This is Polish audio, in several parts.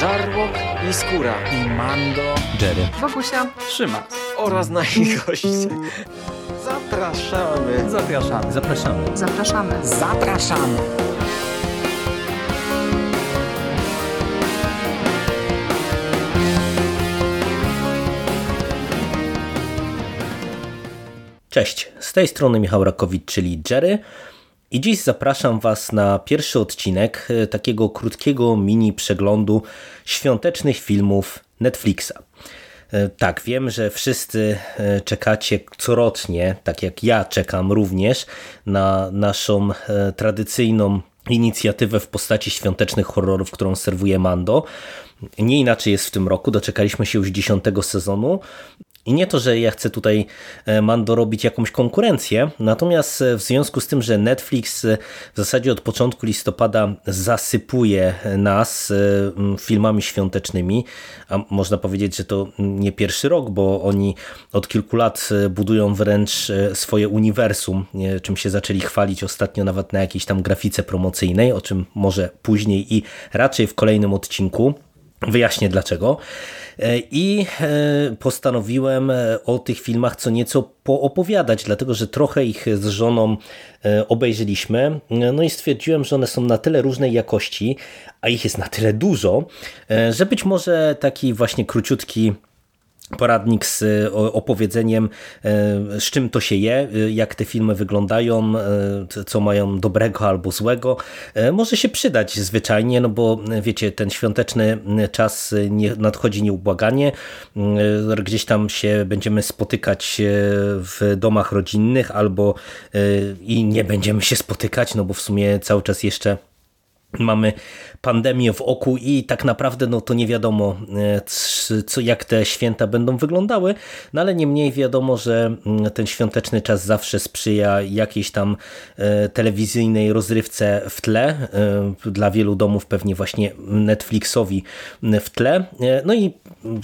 Żarłok i Skóra i Mando, Jerry, Wokusia, Trzyma oraz nasi goście. Zapraszamy. Zapraszamy. zapraszamy. zapraszamy. Zapraszamy. Cześć, z tej strony Michał Rakowicz, czyli Jerry i dziś zapraszam Was na pierwszy odcinek e, takiego krótkiego mini przeglądu świątecznych filmów Netflixa. E, Tak, wiem, że wszyscy e, czekacie corocznie, tak jak ja czekam również, na naszą tradycyjną inicjatywę w postaci świątecznych horrorów, którą serwuje Mando. Nie inaczej jest w tym roku, doczekaliśmy się już dziesiątego sezonu. I nie to, że ja chcę tutaj e, Mando robić jakąś konkurencję, natomiast e, w związku z tym, że Netflix e, w zasadzie od początku listopada zasypuje nas filmami świątecznymi, a można powiedzieć, że to nie pierwszy rok, bo oni od kilku lat budują wręcz swoje uniwersum, czym się zaczęli chwalić ostatnio nawet na jakiejś tam grafice promocyjnej, o czym może później i raczej w kolejnym odcinku. Wyjaśnię dlaczego. E, I e, postanowiłem e, o tych filmach co nieco poopowiadać, dlatego że trochę ich z żoną obejrzeliśmy. No i stwierdziłem, że one są na tyle różnej jakości, a ich jest na tyle dużo, że być może taki właśnie króciutki poradnik z e, opowiedzeniem, e, z czym to się je, e, jak te filmy wyglądają, co mają dobrego albo złego, może się przydać zwyczajnie, no bo wiecie, ten świąteczny czas nie, nadchodzi nieubłaganie, gdzieś tam się będziemy spotykać w domach rodzinnych albo i nie będziemy się spotykać, no bo w sumie cały czas jeszcze Mamy pandemię w oku i tak naprawdę no to nie wiadomo, e, co, jak te święta będą wyglądały, no ale niemniej wiadomo, że mm, ten świąteczny czas zawsze sprzyja jakiejś tam e, telewizyjnej rozrywce w tle, e, dla wielu domów pewnie właśnie Netflixowi w tle, no i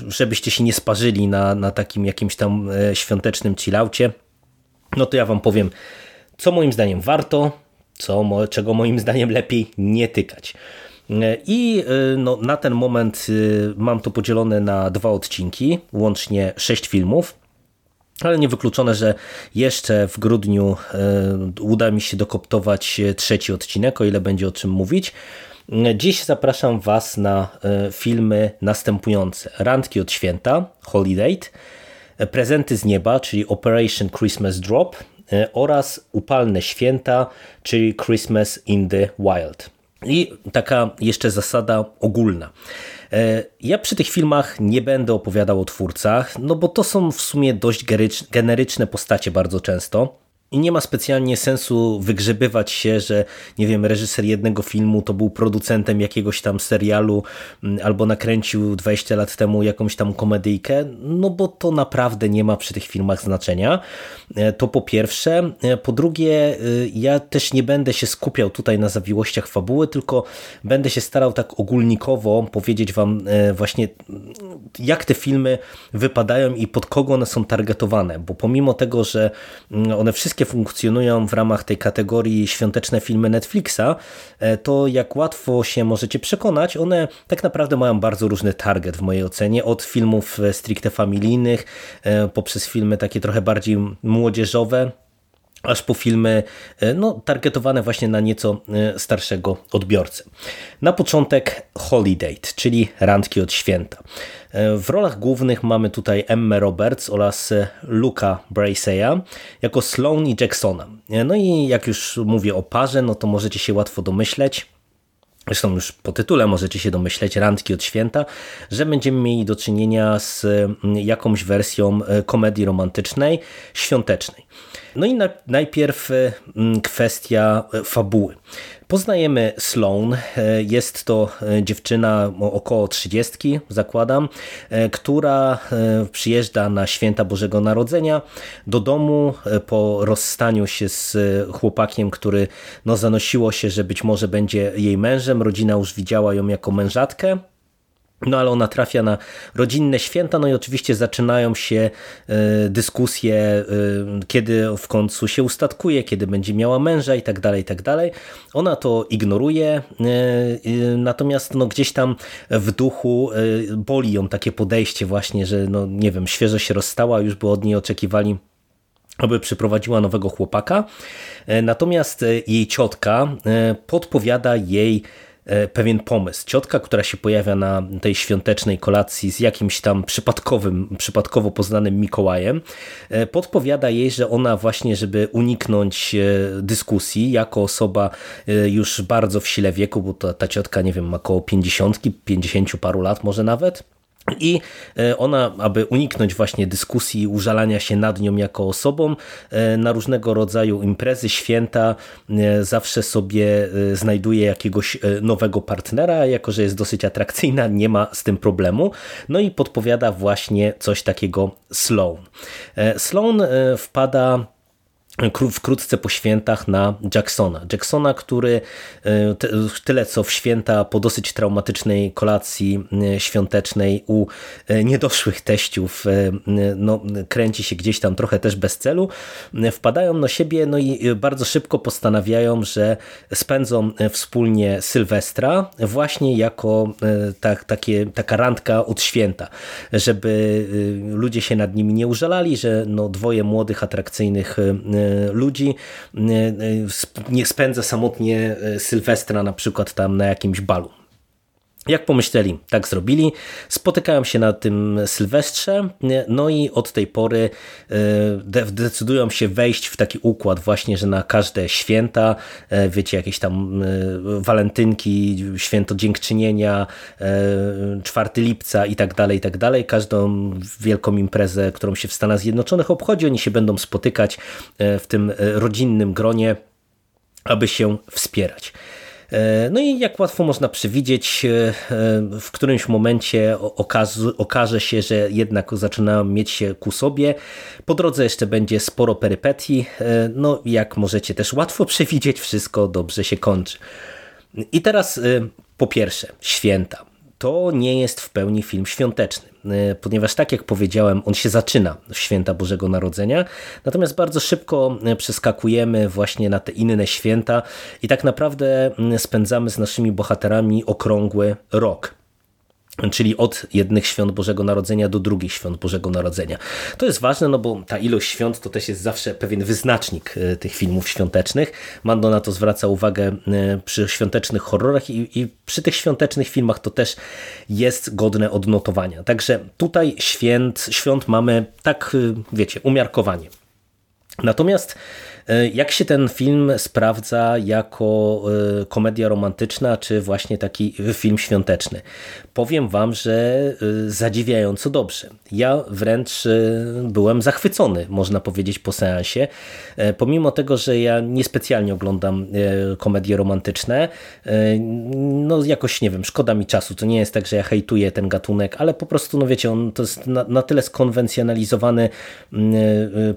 żebyście się nie sparzyli na, na takim jakimś tam świątecznym chillaucie, no to ja wam powiem, co moim zdaniem warto, co, czego moim zdaniem lepiej nie tykać. I no, na ten moment mam to podzielone na dwa odcinki, łącznie sześć filmów. Ale niewykluczone, że jeszcze w grudniu uda mi się dokoptować trzeci odcinek, o ile będzie o czym mówić. Dziś zapraszam Was na filmy następujące. Randki od święta, Holiday, Prezenty z nieba, czyli Operation Christmas Drop, E, oraz upalne święta, czyli Christmas in the Wild. I taka jeszcze zasada ogólna. E, ja przy tych filmach nie będę opowiadał o twórcach, no bo to są w sumie dość generyczne postacie bardzo często. I nie ma specjalnie sensu wygrzebywać się, że nie wiem, reżyser jednego filmu to był producentem jakiegoś tam serialu mm, albo nakręcił 20 lat temu jakąś tam komedyjkę, no bo to naprawdę nie ma przy tych filmach znaczenia. E, to po pierwsze. E, po drugie, e, ja też nie będę się skupiał tutaj na zawiłościach fabuły, tylko będę się starał tak ogólnikowo powiedzieć wam właśnie jak te filmy wypadają i pod kogo one są targetowane, bo pomimo tego, że mm, one wszystkie funkcjonują w ramach tej kategorii świąteczne filmy Netflixa, e, to jak łatwo się możecie przekonać, one tak naprawdę mają bardzo różny target w mojej ocenie, od filmów e, stricte familijnych, e, poprzez filmy takie trochę bardziej młodzieżowe, aż po filmy no, targetowane właśnie na nieco starszego odbiorcę. Na początek Holiday, czyli randki od święta. W rolach głównych mamy tutaj Emma Roberts oraz Luca Braceya jako Sloan i Jacksona. No i jak już mówię o parze, no to możecie się łatwo domyśleć, Zresztą już po tytule możecie się domyśleć, randki od święta, że będziemy mieli do czynienia z jakąś wersją komedii romantycznej, świątecznej. No i na, najpierw kwestia fabuły. Poznajemy Sloan, jest to dziewczyna około 30, zakładam, która przyjeżdża na święta Bożego Narodzenia do domu po rozstaniu się z chłopakiem, który no, zanosiło się, że być może będzie jej mężem. Rodzina już widziała ją jako mężatkę. No ale ona trafia na rodzinne święta, no i oczywiście zaczynają się y, dyskusje, y, kiedy w końcu się ustatkuje, kiedy będzie miała męża i tak dalej, i tak dalej. Ona to ignoruje, y, natomiast no, gdzieś tam w duchu boli ją takie podejście właśnie, że no nie wiem, świeżo się rozstała, już by od niej oczekiwali aby przyprowadziła nowego chłopaka. Natomiast jej ciotka podpowiada jej E, pewien pomysł. Ciotka, która się pojawia na tej świątecznej kolacji z jakimś tam przypadkowym, przypadkowo poznanym Mikołajem, e, podpowiada jej, że ona właśnie, żeby uniknąć e, dyskusji, jako osoba już bardzo w sile wieku, bo ta, ta ciotka, nie wiem, ma około 50, 50 paru lat może nawet, i e, ona, aby uniknąć właśnie dyskusji, użalania się nad nią jako osobą, e, na różnego rodzaju imprezy, święta e, zawsze sobie znajduje jakiegoś nowego partnera, jako że jest dosyć atrakcyjna, nie ma z tym problemu. No i podpowiada właśnie coś takiego Sloan. Sloan wpada wkrótce po świętach na Jacksona. Jacksona, który e, tyle co w święta po dosyć traumatycznej kolacji e, świątecznej u e, niedoszłych teściów no, kręci się gdzieś tam trochę też bez celu, wpadają na siebie no i bardzo szybko postanawiają, że spędzą wspólnie Sylwestra właśnie jako tak, takie, taka randka od święta, żeby ludzie się nad nimi nie użalali, że no, dwoje młodych, atrakcyjnych ludzi nie spędza samotnie e, Sylwestra na przykład tam na jakimś balu. Jak pomyśleli, tak zrobili. Spotykają się na tym Sylwestrze, no i od tej pory e, decydują się wejść w taki układ właśnie, że na każde święta, e, wiecie, jakieś tam e, walentynki, święto dziękczynienia, 4 lipca i tak dalej, i tak dalej. Każdą wielką imprezę, którą się w Stanach Zjednoczonych obchodzi, oni się będą spotykać w tym rodzinnym gronie, aby się wspierać. E, no i jak łatwo można przewidzieć, e, e, w którymś momencie okaże się, że jednak zaczynają mieć się ku sobie. Po drodze jeszcze będzie sporo perypetii. No jak możecie też łatwo przewidzieć, wszystko dobrze się kończy. I teraz po pierwsze, święta. To nie jest w pełni film świąteczny. E, ponieważ tak jak powiedziałem, on się zaczyna w święta Bożego Narodzenia, natomiast bardzo szybko e, przeskakujemy właśnie na te inne święta i tak naprawdę spędzamy z naszymi bohaterami okrągły rok czyli od jednych świąt Bożego Narodzenia do drugich świąt Bożego Narodzenia. To jest ważne, no bo ta ilość świąt to też jest zawsze pewien wyznacznik e, tych filmów świątecznych. Mando na to zwraca uwagę e, przy świątecznych horrorach i, i przy tych świątecznych filmach to też jest godne odnotowania. Także tutaj święt, świąt mamy tak, e, wiecie, umiarkowanie. Natomiast jak się ten film sprawdza jako e, komedia romantyczna, czy właśnie taki film świąteczny? Powiem wam, że e, zadziwiająco dobrze. Ja wręcz byłem zachwycony, można powiedzieć, po seansie. Pomimo tego, że ja niespecjalnie oglądam komedie romantyczne, no jakoś, nie wiem, szkoda mi czasu. To nie jest tak, że ja hejtuję ten gatunek, ale po prostu, no wiecie, on to jest na, na tyle skonwencjonalizowany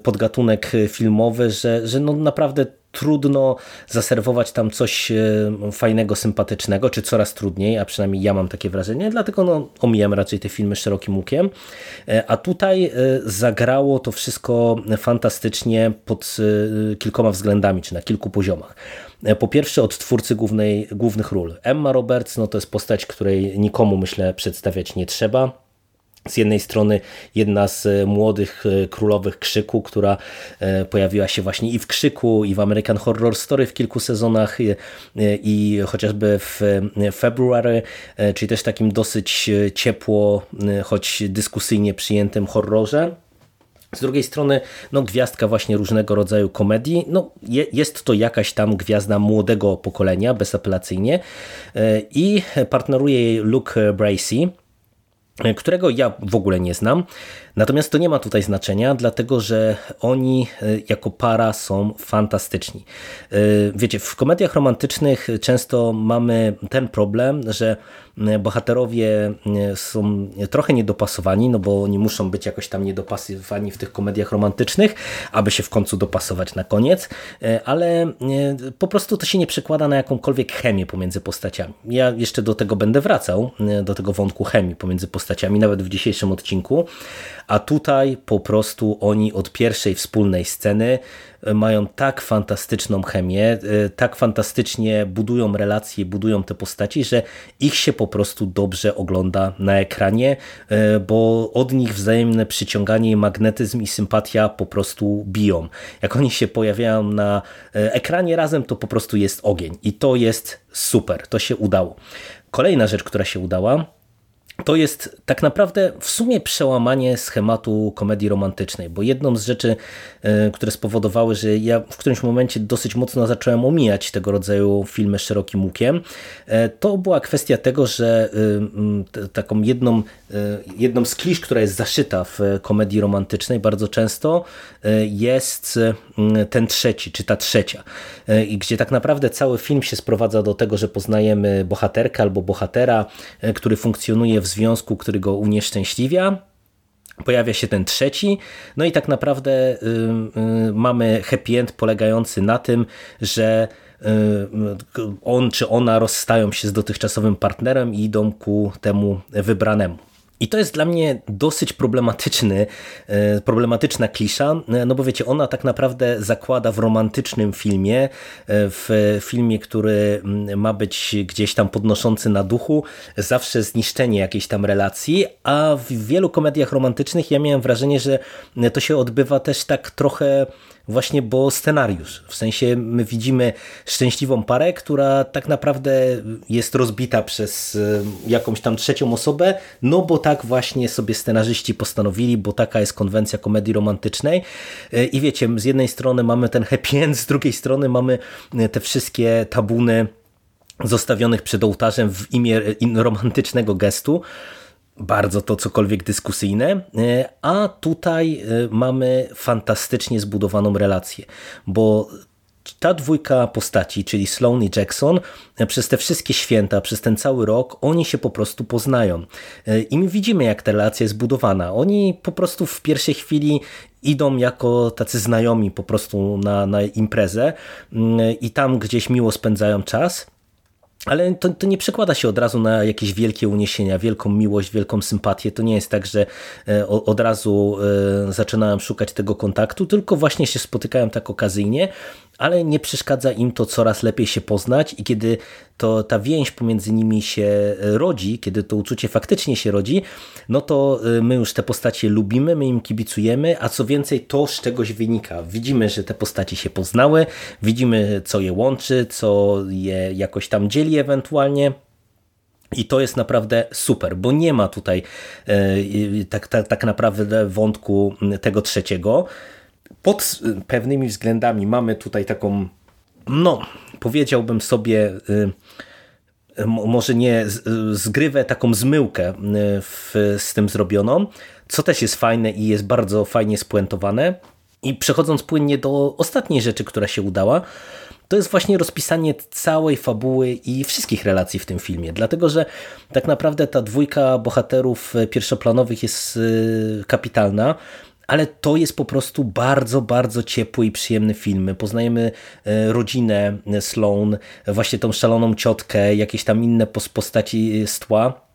podgatunek filmowy, że, że no naprawdę trudno zaserwować tam coś e, fajnego, sympatycznego, czy coraz trudniej, a przynajmniej ja mam takie wrażenie, dlatego no, omijam raczej te filmy szerokim łukiem. E, a tutaj e, zagrało to wszystko fantastycznie pod kilkoma względami, czy na kilku poziomach. Po pierwsze od twórcy głównej, głównych ról. Emma Roberts no to jest postać, której nikomu myślę przedstawiać nie trzeba z jednej strony jedna z e, młodych e, królowych krzyku, która e, pojawiła się właśnie i w krzyku, i w American Horror Story w kilku sezonach, i chociażby w February, czyli też takim dosyć ciepło, choć dyskusyjnie przyjętym horrorze. Z drugiej strony, no, gwiazdka właśnie różnego rodzaju komedii, no, je, jest to jakaś tam gwiazda młodego pokolenia, bezapelacyjnie i partneruje jej Luke Bracey, którego ja w ogóle nie znam. Natomiast to nie ma tutaj znaczenia, dlatego że oni e, jako para są fantastyczni. E, wiecie, w komediach romantycznych często mamy ten problem, że bohaterowie są trochę niedopasowani, no bo oni muszą być jakoś tam niedopasowani w tych komediach romantycznych, aby się w końcu dopasować na koniec, ale po prostu to się nie przekłada na jakąkolwiek chemię pomiędzy postaciami. Ja jeszcze do tego będę wracał, do tego wątku chemii pomiędzy postaciami, nawet w dzisiejszym odcinku, a tutaj po prostu oni od pierwszej wspólnej sceny e, mają tak fantastyczną chemię, e, tak fantastycznie budują relacje, budują te postaci, że ich się po prostu dobrze ogląda na ekranie, e, bo od nich wzajemne przyciąganie, magnetyzm i sympatia po prostu biją. Jak oni się pojawiają na ekranie razem, to po prostu jest ogień i to jest super, to się udało. Kolejna rzecz, która się udała, to jest tak naprawdę w sumie przełamanie schematu komedii romantycznej, bo jedną z rzeczy, e, które spowodowały, że ja w którymś momencie dosyć mocno zacząłem omijać tego rodzaju filmy szerokim łukiem, e, to była kwestia tego, że e, taką jedną, jedną z klisz, która jest zaszyta w komedii romantycznej bardzo często jest ten trzeci, czy ta trzecia, i gdzie tak naprawdę cały film się sprowadza do tego, że poznajemy bohaterkę albo bohatera, który funkcjonuje w związku, który go unieszczęśliwia. Pojawia się ten trzeci, no i tak naprawdę y, y, mamy happy end polegający na tym, że y, on czy ona rozstają się z dotychczasowym partnerem i idą ku temu wybranemu. I to jest dla mnie dosyć problematyczny, e, problematyczna klisza, e, no bo wiecie, ona tak naprawdę zakłada w romantycznym filmie, e, w filmie, który mm, ma być gdzieś tam podnoszący na duchu, zawsze zniszczenie jakiejś tam relacji, a w wielu komediach romantycznych ja miałem wrażenie, że to się odbywa też tak trochę właśnie bo scenariusz. W sensie my widzimy szczęśliwą parę, która tak naprawdę jest rozbita przez e, jakąś tam trzecią osobę, no bo tak właśnie sobie scenarzyści postanowili, bo taka jest konwencja komedii romantycznej. E, I wiecie, z jednej strony mamy ten happy end, z drugiej strony mamy e, te wszystkie tabuny zostawionych przed ołtarzem w imię romantycznego gestu bardzo to cokolwiek dyskusyjne, e, a tutaj e, mamy fantastycznie zbudowaną relację, bo ta dwójka postaci, czyli Sloan i Jackson, e, przez te wszystkie święta, przez ten cały rok, oni się po prostu poznają. I my widzimy, jak ta relacja jest budowana. Oni po prostu w pierwszej chwili idą jako tacy znajomi po prostu na, na imprezę mm, i tam gdzieś miło spędzają czas. Ale to, to, nie przekłada się od razu na jakieś wielkie uniesienia, wielką miłość, wielką sympatię. To nie jest tak, że e, od razu e, zaczynałem szukać tego kontaktu, tylko właśnie się spotykałem tak okazyjnie, ale nie przeszkadza im to coraz lepiej się poznać i kiedy to ta więź pomiędzy nimi się rodzi, kiedy to uczucie faktycznie się rodzi, no to y, my już te postacie lubimy, my im kibicujemy, a co więcej to z czegoś wynika. Widzimy, że te postaci się poznały, widzimy co je łączy, co je jakoś tam dzieli ewentualnie. I to jest naprawdę super, bo nie ma tutaj e, tak, tak, tak naprawdę wątku tego trzeciego pod pewnymi względami mamy tutaj taką, no powiedziałbym sobie, y, może nie zgrywę, taką zmyłkę y, w, z tym zrobioną, co też jest fajne i jest bardzo fajnie spuentowane. I przechodząc płynnie do ostatniej rzeczy, która się udała, to jest właśnie rozpisanie całej fabuły i wszystkich relacji w tym filmie. Dlatego, że tak naprawdę ta dwójka bohaterów pierwszoplanowych jest y, kapitalna ale to jest po prostu bardzo, bardzo ciepły i przyjemny film. Poznajemy e, rodzinę Sloan, właśnie tą szaloną ciotkę, jakieś tam inne postaci z tła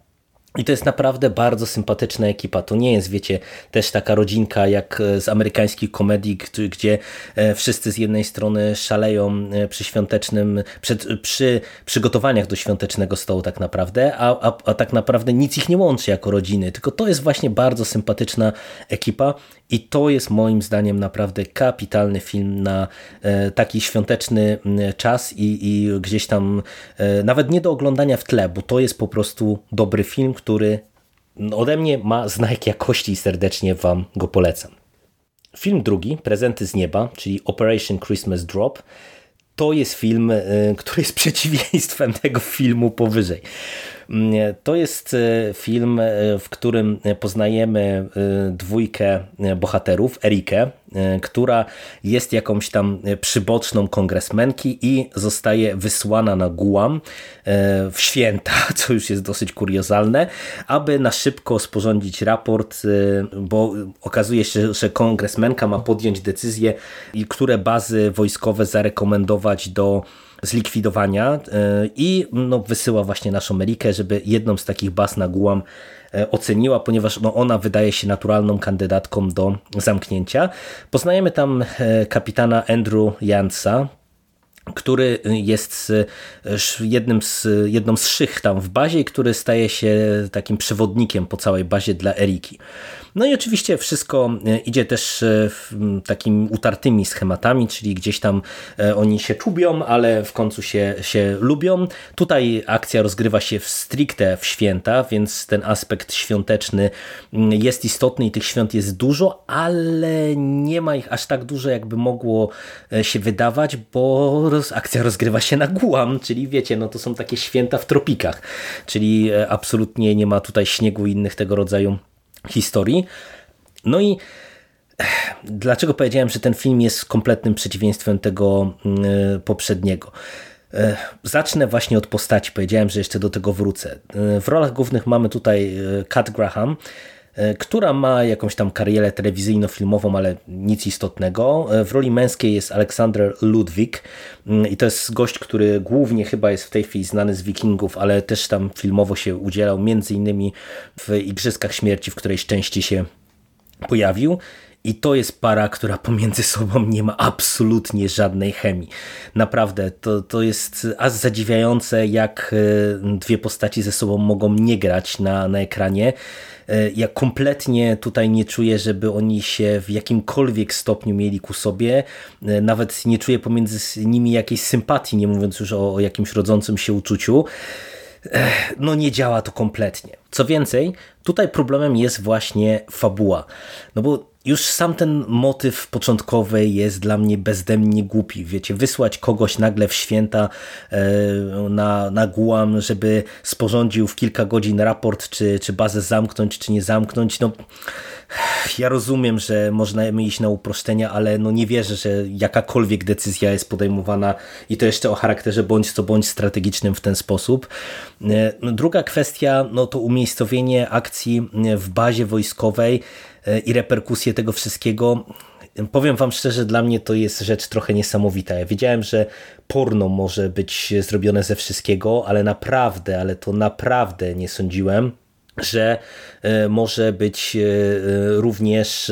i to jest naprawdę bardzo sympatyczna ekipa. To nie jest, wiecie, też taka rodzinka jak e, z amerykańskich komedii, gdzie e, wszyscy z jednej strony szaleją e, przy świątecznym, przed, przy przygotowaniach do świątecznego stołu tak naprawdę, a, a, a tak naprawdę nic ich nie łączy jako rodziny. Tylko to jest właśnie bardzo sympatyczna ekipa i to jest moim zdaniem naprawdę kapitalny film na taki świąteczny czas i, i gdzieś tam nawet nie do oglądania w tle, bo to jest po prostu dobry film, który ode mnie ma znak jakości i serdecznie Wam go polecam. Film drugi, Prezenty z nieba, czyli Operation Christmas Drop, to jest film, y, który jest przeciwieństwem tego filmu powyżej. To jest film, w którym poznajemy dwójkę bohaterów, Erikę, która jest jakąś tam przyboczną kongresmenki i zostaje wysłana na Guam w święta, co już jest dosyć kuriozalne, aby na szybko sporządzić raport, bo okazuje się, że kongresmenka ma podjąć decyzję, które bazy wojskowe zarekomendować do zlikwidowania e, i no, wysyła właśnie naszą Amerikę, żeby jedną z takich baz na Guam e, oceniła, ponieważ no, ona wydaje się naturalną kandydatką do zamknięcia. Poznajemy tam e, kapitana Andrew Jansa, który jest jednym z, jedną z szych tam w bazie który staje się takim przewodnikiem po całej bazie dla Eriki. No i oczywiście wszystko e, idzie też e, takimi utartymi schematami, czyli gdzieś tam e, oni się czubią, ale w końcu się, się lubią. Tutaj akcja rozgrywa się w stricte w święta, więc ten aspekt świąteczny jest istotny i tych świąt jest dużo, ale nie ma ich aż tak dużo, jakby mogło się wydawać, bo akcja rozgrywa się na Guam, czyli wiecie, no to są takie święta w tropikach, czyli absolutnie nie ma tutaj śniegu i innych tego rodzaju historii. No i dlaczego powiedziałem, że ten film jest kompletnym przeciwieństwem tego mm, poprzedniego? E, zacznę właśnie od postaci. Powiedziałem, że jeszcze do tego wrócę. E, w rolach głównych mamy tutaj e, Kat Graham, E, która ma jakąś tam karierę telewizyjno-filmową, ale nic istotnego. E, w roli męskiej jest Aleksander Ludwik mm, i to jest gość, który głównie chyba jest w tej chwili znany z Wikingów, ale też tam filmowo się udzielał, między innymi w Igrzyskach Śmierci, w której części się pojawił. I to jest para, która pomiędzy sobą nie ma absolutnie żadnej chemii. Naprawdę, to, to jest aż zadziwiające, jak e, dwie postaci ze sobą mogą nie grać na, na ekranie. E, ja kompletnie tutaj nie czuję, żeby oni się w jakimkolwiek stopniu mieli ku sobie. E, nawet nie czuję pomiędzy nimi jakiejś sympatii, nie mówiąc już o, o jakimś rodzącym się uczuciu. No nie działa to kompletnie. Co więcej, tutaj problemem jest właśnie fabuła. No bo już sam ten motyw początkowy jest dla mnie bezdemnie głupi. Wiecie, wysłać kogoś nagle w święta e, na, na Guam, żeby sporządził w kilka godzin raport, czy, czy bazę zamknąć, czy nie zamknąć. No, ja rozumiem, że można iść na uproszczenia, ale no nie wierzę, że jakakolwiek decyzja jest podejmowana i to jeszcze o charakterze bądź co bądź strategicznym w ten sposób. E, no, druga kwestia, no to umiejscowienie akcji w bazie wojskowej, i reperkusje tego wszystkiego. Powiem wam szczerze, dla mnie to jest rzecz trochę niesamowita. Ja wiedziałem, że porno może być zrobione ze wszystkiego, ale naprawdę, ale to naprawdę nie sądziłem, że e, może być e, e, również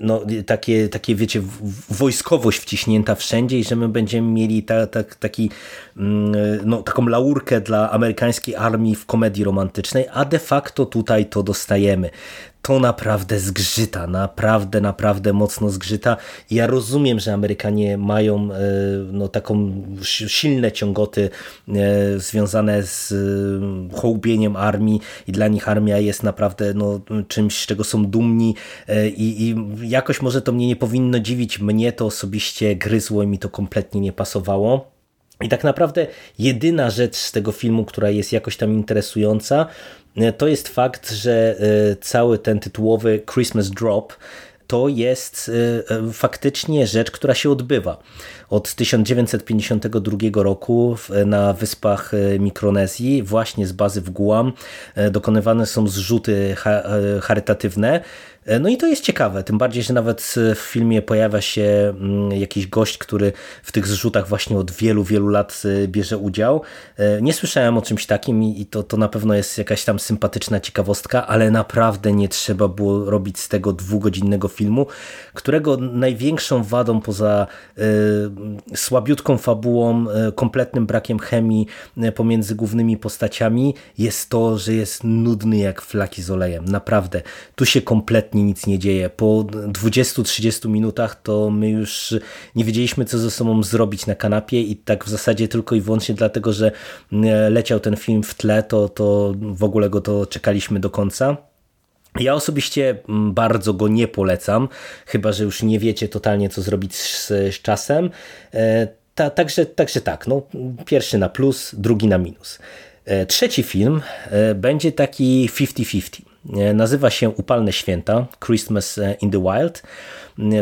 no, takie, takie, wiecie, wojskowość wciśnięta wszędzie i że my będziemy mieli ta, ta, taki, no, taką laurkę dla amerykańskiej armii w komedii romantycznej, a de facto tutaj to dostajemy to naprawdę zgrzyta, naprawdę, naprawdę mocno zgrzyta. ja rozumiem, że Amerykanie mają e, no, taką silne ciągoty e, związane z e, hołbieniem armii i dla nich armia jest naprawdę no, czymś, z czego są dumni i, i jakoś może to mnie nie powinno dziwić. Mnie to osobiście gryzło i mi to kompletnie nie pasowało. I tak naprawdę jedyna rzecz z tego filmu, która jest jakoś tam interesująca, to jest fakt, że e, cały ten tytułowy Christmas Drop to jest e, e, faktycznie rzecz, która się odbywa. Od 1952 roku na wyspach Mikronezji, właśnie z bazy w Guam, dokonywane są zrzuty charytatywne, E, no i to jest ciekawe, tym bardziej, że nawet w filmie pojawia się mm, jakiś gość, który w tych zrzutach właśnie od wielu, wielu lat e, bierze udział. E, nie słyszałem o czymś takim i to, to na pewno jest jakaś tam sympatyczna ciekawostka, ale naprawdę nie trzeba było robić z tego dwugodzinnego filmu, którego największą wadą poza słabiutką fabułą, kompletnym brakiem chemii pomiędzy głównymi postaciami jest to, że jest nudny jak flaki z olejem. Naprawdę. Tu się kompletnie kompletnie nic nie dzieje. Po 20-30 minutach to my już nie wiedzieliśmy, co ze sobą zrobić na kanapie i tak w zasadzie tylko i wyłącznie dlatego, że e, leciał ten film w tle, to, to w ogóle go to czekaliśmy do końca. Ja osobiście bardzo go nie polecam, chyba że już nie wiecie totalnie, co zrobić z, z czasem. E, ta, także, także tak, no, pierwszy na plus, drugi na minus. Trzeci film będzie taki 50-50. Nazywa się Upalne Święta, Christmas in the Wild.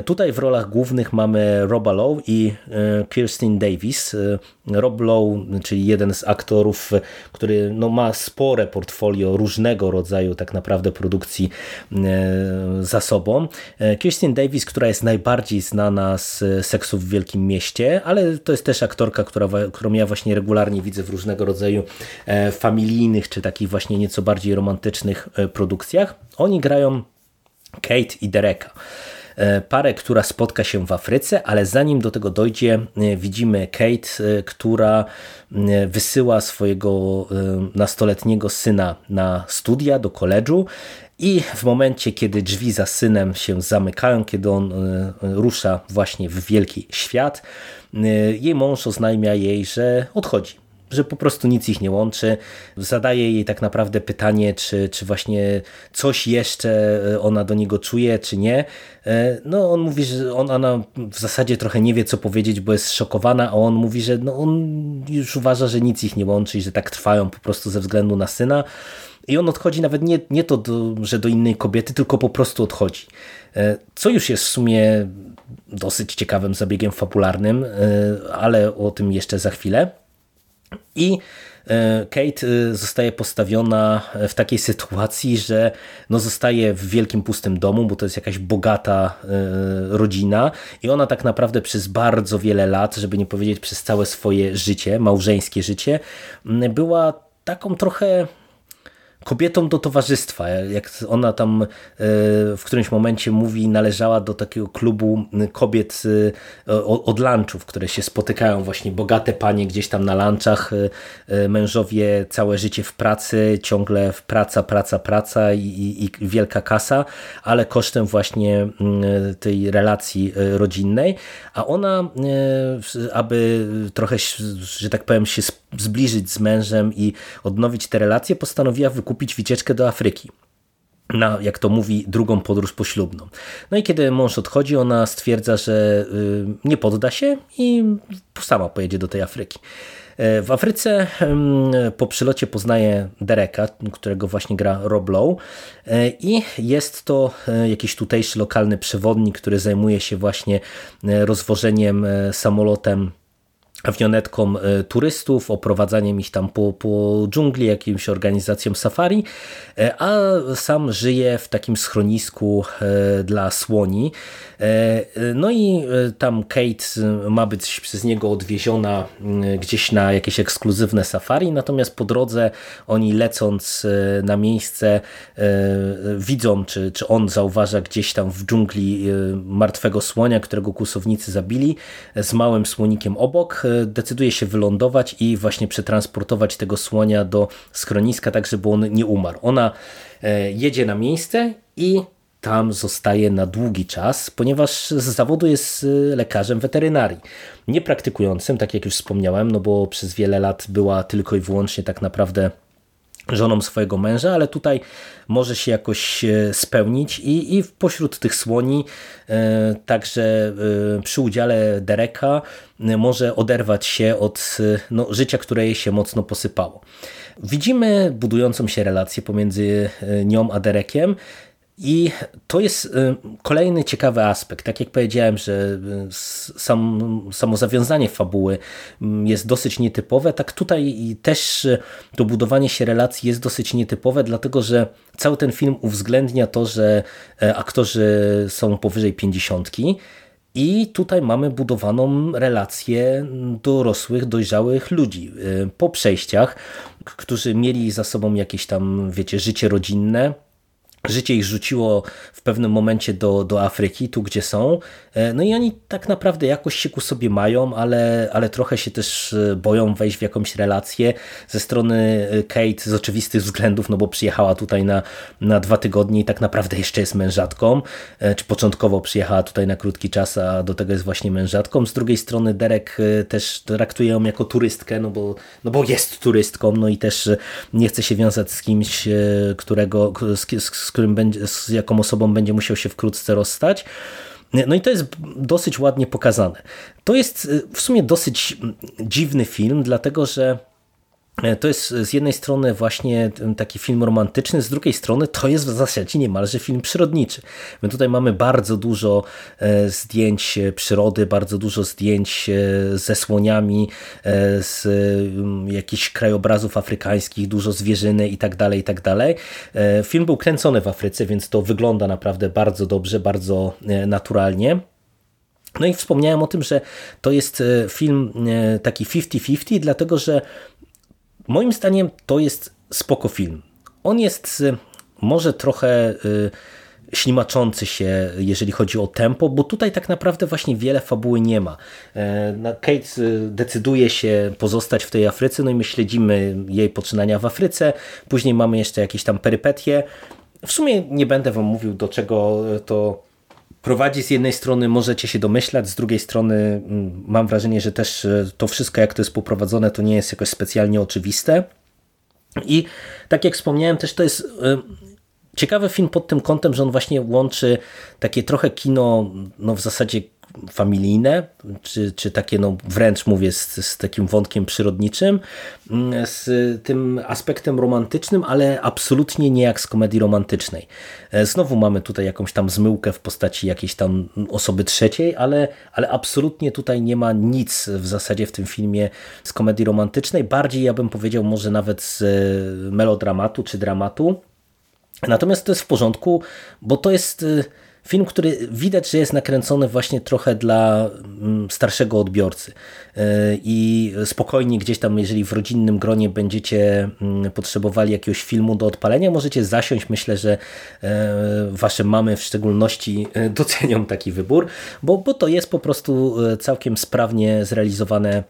Tutaj w rolach głównych mamy Roba Lowe i e, Kirsten Davis. E, Rob Lowe, czyli jeden z aktorów, który no, ma spore portfolio różnego rodzaju tak naprawdę produkcji e, za sobą. Kirsten Davis, która jest najbardziej znana z Seksu w Wielkim Mieście, ale to jest też aktorka, która, którą ja właśnie regularnie widzę w różnego rodzaju familijnych, czy takich właśnie nieco bardziej romantycznych produkcjach. Oni grają Kate i Dereka. E, parę, która spotka się w Afryce, ale zanim do tego dojdzie, e, widzimy Kate, e, która wysyła swojego nastoletniego syna na studia do koledżu i w momencie, kiedy drzwi za synem się zamykają, kiedy on rusza właśnie w wielki świat, jej mąż oznajmia jej, że odchodzi że po prostu nic ich nie łączy. Zadaje jej tak naprawdę pytanie, czy, czy właśnie coś jeszcze ona do niego czuje, czy nie. E, no on mówi, że on, ona w zasadzie trochę nie wie, co powiedzieć, bo jest szokowana, a on mówi, że no on już uważa, że nic ich nie łączy i że tak trwają po prostu ze względu na syna. I on odchodzi nawet nie, nie to, do, że do innej kobiety, tylko po prostu odchodzi. E, co już jest w sumie dosyć ciekawym zabiegiem fabularnym, e, ale o tym jeszcze za chwilę. I e, Kate e, zostaje postawiona w takiej sytuacji, że no zostaje w wielkim pustym domu, bo to jest jakaś bogata e, rodzina i ona tak naprawdę przez bardzo wiele lat, żeby nie powiedzieć przez całe swoje życie, małżeńskie życie, była taką trochę kobietą do towarzystwa. Jak ona tam e, w którymś momencie mówi, należała do takiego klubu kobiet e, od lunchów, które się spotykają, właśnie bogate panie gdzieś tam na lunchach, e, mężowie całe życie w pracy, ciągle w praca, praca, praca i, i, wielka kasa, ale kosztem właśnie tej relacji rodzinnej, a ona, aby trochę, że tak powiem, się zbliżyć z mężem i odnowić te relacje, postanowiła wykupić wycieczkę do Afryki na, jak to mówi, drugą podróż poślubną. No i kiedy mąż odchodzi, ona stwierdza, że y, nie podda się i sama pojedzie do tej Afryki. E, w Afryce po przylocie poznaje Dereka, którego właśnie gra Rob Lowe e, i jest to e, jakiś tutejszy lokalny przewodnik, który zajmuje się właśnie rozwożeniem samolotem awionetką e, turystów, oprowadzaniem ich tam po, po dżungli, jakimś organizacją safari, e, a sam żyje w takim schronisku e, dla słoni. No i tam Kate ma być przez niego odwieziona gdzieś na jakieś ekskluzywne safari, natomiast po drodze oni lecąc na miejsce widzą, czy, czy on zauważa gdzieś tam w dżungli martwego słonia, którego kłusownicy zabili, z małym słonikiem obok, decyduje się wylądować i właśnie przetransportować tego słonia do schroniska, tak żeby on nie umarł. Ona e, jedzie na miejsce i tam zostaje na długi czas, ponieważ z zawodu jest e, lekarzem weterynarii. Niepraktykującym, tak jak już wspomniałem, no bo przez wiele lat była tylko i wyłącznie tak naprawdę żoną swojego męża, ale tutaj może się jakoś e, spełnić i, i pośród tych słoni e, także e, przy udziale Dereka może oderwać się od no, życia, które jej się mocno posypało. Widzimy budującą się relację pomiędzy nią a Derekiem i to jest y, kolejny ciekawy aspekt. Tak jak powiedziałem, że y, sam, samo zawiązanie fabuły mm, jest dosyć nietypowe, tak tutaj też y, to budowanie się relacji jest dosyć nietypowe, dlatego że cały ten film uwzględnia to, że e, aktorzy są powyżej pięćdziesiątki i tutaj mamy budowaną relację dorosłych, dojrzałych ludzi po przejściach, którzy mieli za sobą jakieś tam, wiecie, życie rodzinne, Życie ich rzuciło w pewnym momencie do, do Afryki, tu gdzie są. E, no i oni tak naprawdę jakoś się ku sobie mają, ale, ale trochę się też e, boją wejść w jakąś relację. Ze strony e, Kate z oczywistych względów, no bo przyjechała tutaj na, na dwa tygodnie i tak naprawdę jeszcze jest mężatką. Czy początkowo przyjechała tutaj na krótki czas, a do tego jest właśnie mężatką. Z drugiej strony Derek też traktuje ją jako turystkę, no bo, no bo jest turystką, no i też nie chce się wiązać z kimś, którego, z, z którym będzie, z jaką osobą będzie musiał się wkrótce rozstać. No i to jest dosyć ładnie pokazane. To jest y, w sumie dosyć mm, dziwny film, dlatego że to jest z jednej strony właśnie taki film romantyczny, z drugiej strony to jest w zasadzie niemalże film przyrodniczy. My tutaj mamy bardzo dużo e, zdjęć przyrody, bardzo dużo zdjęć e, ze słoniami, z jakichś krajobrazów afrykańskich, dużo zwierzyny i tak dalej, i tak. Film był kręcony w Afryce, więc to wygląda naprawdę bardzo dobrze, bardzo naturalnie. No i wspomniałem o tym, że to jest film taki 50-50, dlatego że Moim zdaniem to jest spoko film. On jest y, może trochę y, ślimaczący się, jeżeli chodzi o tempo, bo tutaj tak naprawdę właśnie wiele fabuły nie ma. E, Kate y, decyduje się pozostać w tej Afryce, no i my śledzimy jej poczynania w Afryce, później mamy jeszcze jakieś tam perypetie. W sumie nie będę wam mówił, do czego to prowadzi. Z jednej strony możecie się domyślać, z drugiej strony mm, mam wrażenie, że też e, to wszystko, jak to jest poprowadzone, to nie jest jakoś specjalnie oczywiste. I tak jak wspomniałem, też to jest e, ciekawy film pod tym kątem, że on właśnie łączy takie trochę kino, no w zasadzie familijne, czy, czy takie no wręcz mówię z, z takim wątkiem przyrodniczym, mm, z tym aspektem romantycznym, ale absolutnie nie jak z komedii romantycznej. E, znowu mamy tutaj jakąś tam zmyłkę w postaci jakiejś tam osoby trzeciej, ale, ale absolutnie tutaj nie ma nic w zasadzie w tym filmie z komedii romantycznej. Bardziej ja bym powiedział może nawet z melodramatu czy dramatu. Natomiast to jest w porządku, bo to jest y, Film, który widać, że jest nakręcony właśnie trochę dla mm, starszego odbiorcy e, i spokojnie gdzieś tam, jeżeli w rodzinnym gronie będziecie mm, potrzebowali jakiegoś filmu do odpalenia, możecie zasiąść. Myślę, że e, wasze mamy w szczególności e, docenią taki wybór, bo, bo to jest po prostu całkiem sprawnie zrealizowane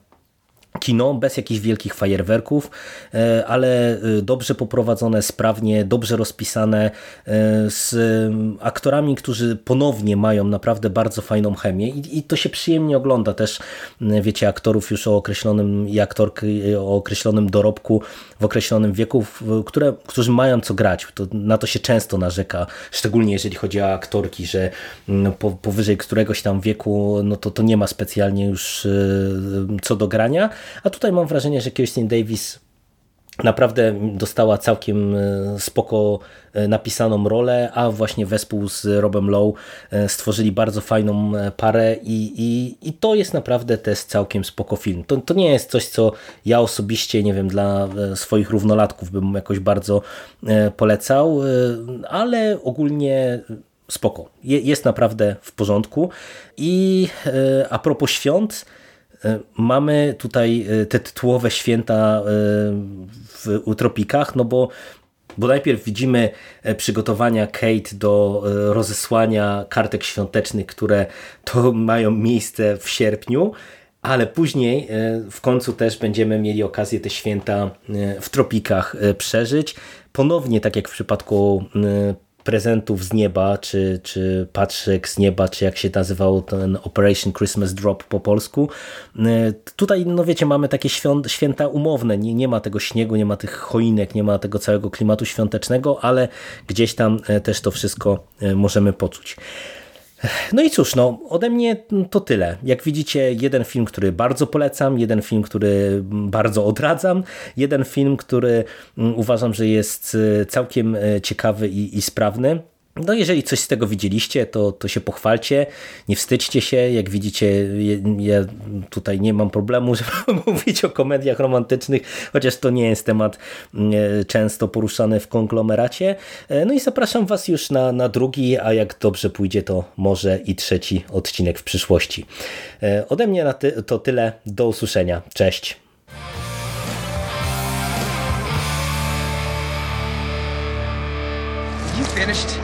kino bez jakichś wielkich fajerwerków, e, ale e, dobrze poprowadzone, sprawnie, dobrze rozpisane, e, z aktorami, którzy ponownie mają naprawdę bardzo fajną chemię i, to się przyjemnie ogląda też, wiecie, aktorów już o określonym i aktorki o określonym dorobku w określonym wieku, które, którzy mają co grać. To, na to się często narzeka, szczególnie jeżeli chodzi o aktorki, że po, powyżej któregoś tam wieku, no to, to nie ma specjalnie już co do grania, a tutaj mam wrażenie, że Kirsten Davis naprawdę dostała całkiem e, spoko e, napisaną rolę, a właśnie wespół z Robem Lowe e, stworzyli bardzo fajną parę i, i, i to jest naprawdę też całkiem spoko film. To, to nie jest coś, co ja osobiście, nie wiem, dla swoich równolatków bym jakoś bardzo polecał, ale ogólnie spoko. jest naprawdę w porządku. I a propos świąt, mamy tutaj e, te tytułowe święta e, w utropikach, no bo bo najpierw widzimy przygotowania Kate do rozesłania kartek świątecznych, które to mają miejsce w sierpniu, ale później w końcu też będziemy mieli okazję te święta w tropikach przeżyć. Ponownie, tak jak w przypadku prezentów z nieba, czy, czy patrzek z nieba, czy jak się nazywał ten Operation Christmas Drop po polsku. E, tutaj, no wiecie, mamy takie święta umowne, nie, nie ma tego śniegu, nie ma tych choinek, nie ma tego całego klimatu świątecznego, ale gdzieś tam e, też to wszystko e, możemy poczuć. No i cóż, no, ode mnie to tyle. Jak widzicie, jeden film, który bardzo polecam, jeden film, który bardzo odradzam, jeden film, który mm, uważam, że jest e, całkiem e, ciekawy i, i sprawny. No jeżeli coś z tego widzieliście, to, to się pochwalcie, nie wstydźcie się, jak widzicie ja tutaj nie mam problemu, żeby mówić o komediach romantycznych, chociaż to nie jest temat mm, e, często poruszany w konglomeracie. E, no i zapraszam Was już na, na drugi, a jak dobrze pójdzie, to może i trzeci odcinek w przyszłości. E, ode mnie to tyle, do usłyszenia, cześć! You finished?